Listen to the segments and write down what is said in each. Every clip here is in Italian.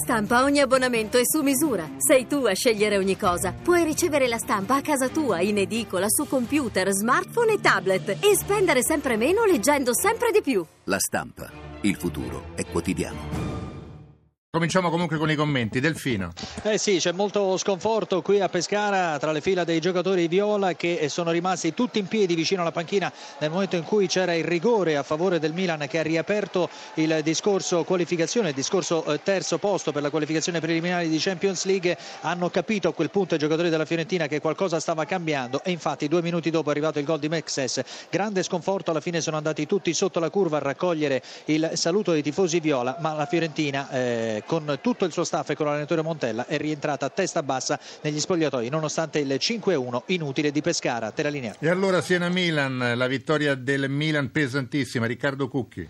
Stampa ogni abbonamento è su misura. Sei tu a scegliere ogni cosa. Puoi ricevere la stampa a casa tua, in edicola, su computer, smartphone e tablet e spendere sempre meno leggendo sempre di più. La stampa. Il futuro è quotidiano. Cominciamo comunque con i commenti. Delfino. Eh sì, c'è molto sconforto qui a Pescara tra le fila dei giocatori viola che sono rimasti tutti in piedi vicino alla panchina nel momento in cui c'era il rigore a favore del Milan che ha riaperto il discorso qualificazione, il discorso eh, terzo posto per la qualificazione preliminare di Champions League. Hanno capito a quel punto i giocatori della Fiorentina che qualcosa stava cambiando e infatti due minuti dopo è arrivato il gol di Mexes. Grande sconforto, alla fine sono andati tutti sotto la curva a raccogliere il saluto dei tifosi viola, ma la Fiorentina eh, con tutto il suo staff e con l'allenatore Montella è rientrata a testa bassa negli spogliatoi nonostante il 5-1 inutile di Pescara. Te la linea. E allora Siena-Milan, la vittoria del Milan pesantissima. Riccardo Cucchi.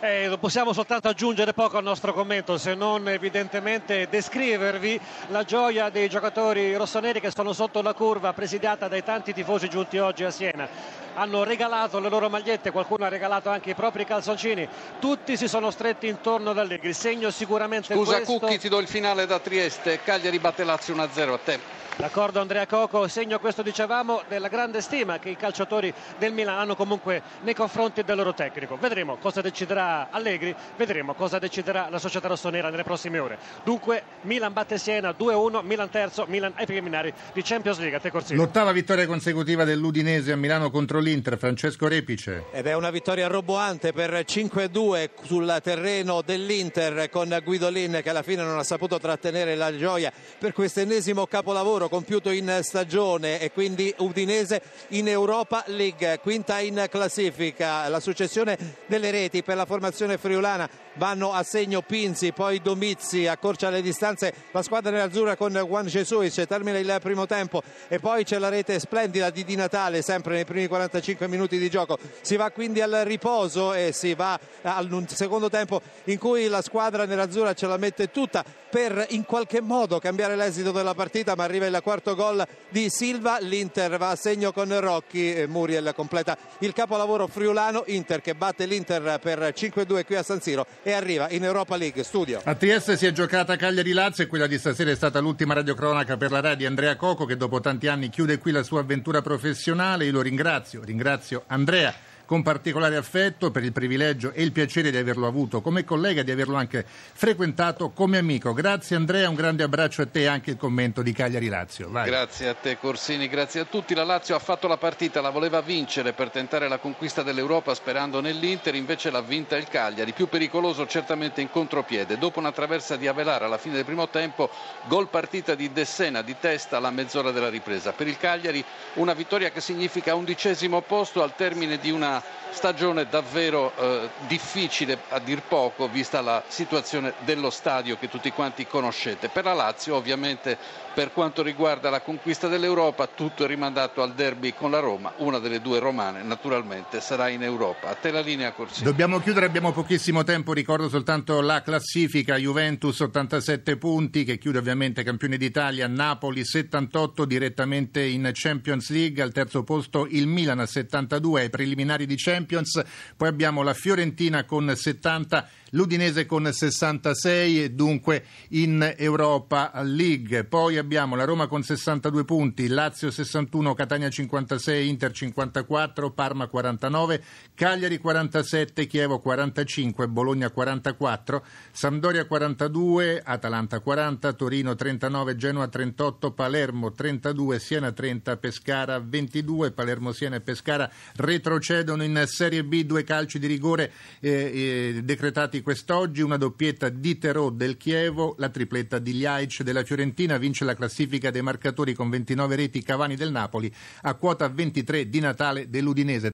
Eh, possiamo soltanto aggiungere poco al nostro commento se non evidentemente descrivervi la gioia dei giocatori rossoneri che sono sotto la curva presidiata dai tanti tifosi giunti oggi a Siena. Hanno regalato le loro magliette qualcuno ha regalato anche i propri calzoncini. Tutti si sono stretti intorno ad Allegri. Segno sicuramente scusa questo... Cucchi ti do il finale da Trieste. Cagliari batte Lazio 1-0 a te. D'accordo Andrea Coco, segno questo dicevamo della grande stima che i calciatori del Milan hanno comunque nei confronti del loro tecnico. Vedremo cosa deciderà Allegri, vedremo cosa deciderà la società rossonera nelle prossime ore. Dunque Milan batte Siena 2-1, Milan terzo, Milan ai preliminari di Champions League. A te Corsini. L'ottava vittoria consecutiva dell'Udinese a Milano contro l'Inter, Francesco Repice. Ed è una vittoria roboante per 5-2 sul terreno dell'Inter con Guidolin che alla fine non ha saputo trattenere la gioia per questo ennesimo capolavoro compiuto in stagione e quindi Udinese in Europa League, quinta in classifica. La successione delle reti per la formazione friulana vanno a segno Pinzi, poi Domizzi accorcia le distanze la squadra nerazzurra con Juan Jesus, termina il primo tempo e poi c'è la rete splendida di Di Natale sempre nei primi 45 minuti di gioco. Si va quindi al riposo e si va al secondo tempo in cui la squadra nerazzurra ce la mette tutta per in qualche modo cambiare l'esito della partita, ma arriva il quarto gol di Silva, l'Inter va a segno con Rocchi e Muriel completa il capolavoro friulano, Inter che batte l'Inter per 5-2 qui a San Siro e arriva in Europa League studio. A Trieste si è giocata Cagliari-Lazio e quella di stasera è stata l'ultima radiocronaca per la radio di Andrea Coco che dopo tanti anni chiude qui la sua avventura professionale, io lo ringrazio, ringrazio Andrea con particolare affetto per il privilegio e il piacere di averlo avuto come collega e di averlo anche frequentato come amico. Grazie Andrea, un grande abbraccio a te e anche il commento di Cagliari Lazio. Vai. Grazie a te Corsini, grazie a tutti. La Lazio ha fatto la partita, la voleva vincere per tentare la conquista dell'Europa sperando nell'Inter, invece l'ha vinta il Cagliari, più pericoloso certamente in contropiede. Dopo una traversa di Avelara alla fine del primo tempo, gol partita di Dessena di testa alla mezz'ora della ripresa. Per il Cagliari una vittoria che significa undicesimo posto al termine di una stagione davvero eh, difficile a dir poco vista la situazione dello stadio che tutti quanti conoscete. Per la Lazio ovviamente per quanto riguarda la conquista dell'Europa tutto è rimandato al derby con la Roma, una delle due romane naturalmente sarà in Europa. A te la linea Corsini. Dobbiamo chiudere, abbiamo pochissimo tempo, ricordo soltanto la classifica Juventus 87 punti che chiude ovviamente campione d'Italia, Napoli 78 direttamente in Champions League, al terzo posto il Milan a 72 ai preliminari di Champions, poi abbiamo la Fiorentina con 70, l'Udinese con 66 e dunque in Europa League. Poi abbiamo la Roma con 62 punti, Lazio 61, Catania 56, Inter 54, Parma 49, Cagliari 47, Chievo 45, Bologna 44, Sampdoria 42, Atalanta 40, Torino 39, Genoa 38, Palermo 32, Siena 30, Pescara 22, Palermo, Siena e Pescara retrocedono in Serie B, due calci di rigore eh, eh, decretati quest'oggi, una doppietta di Terò del Chievo, la tripletta di Gliaic della Fiorentina, vince la classifica dei marcatori con 29 reti Cavani del Napoli, a quota 23 di Natale dell'Udinese.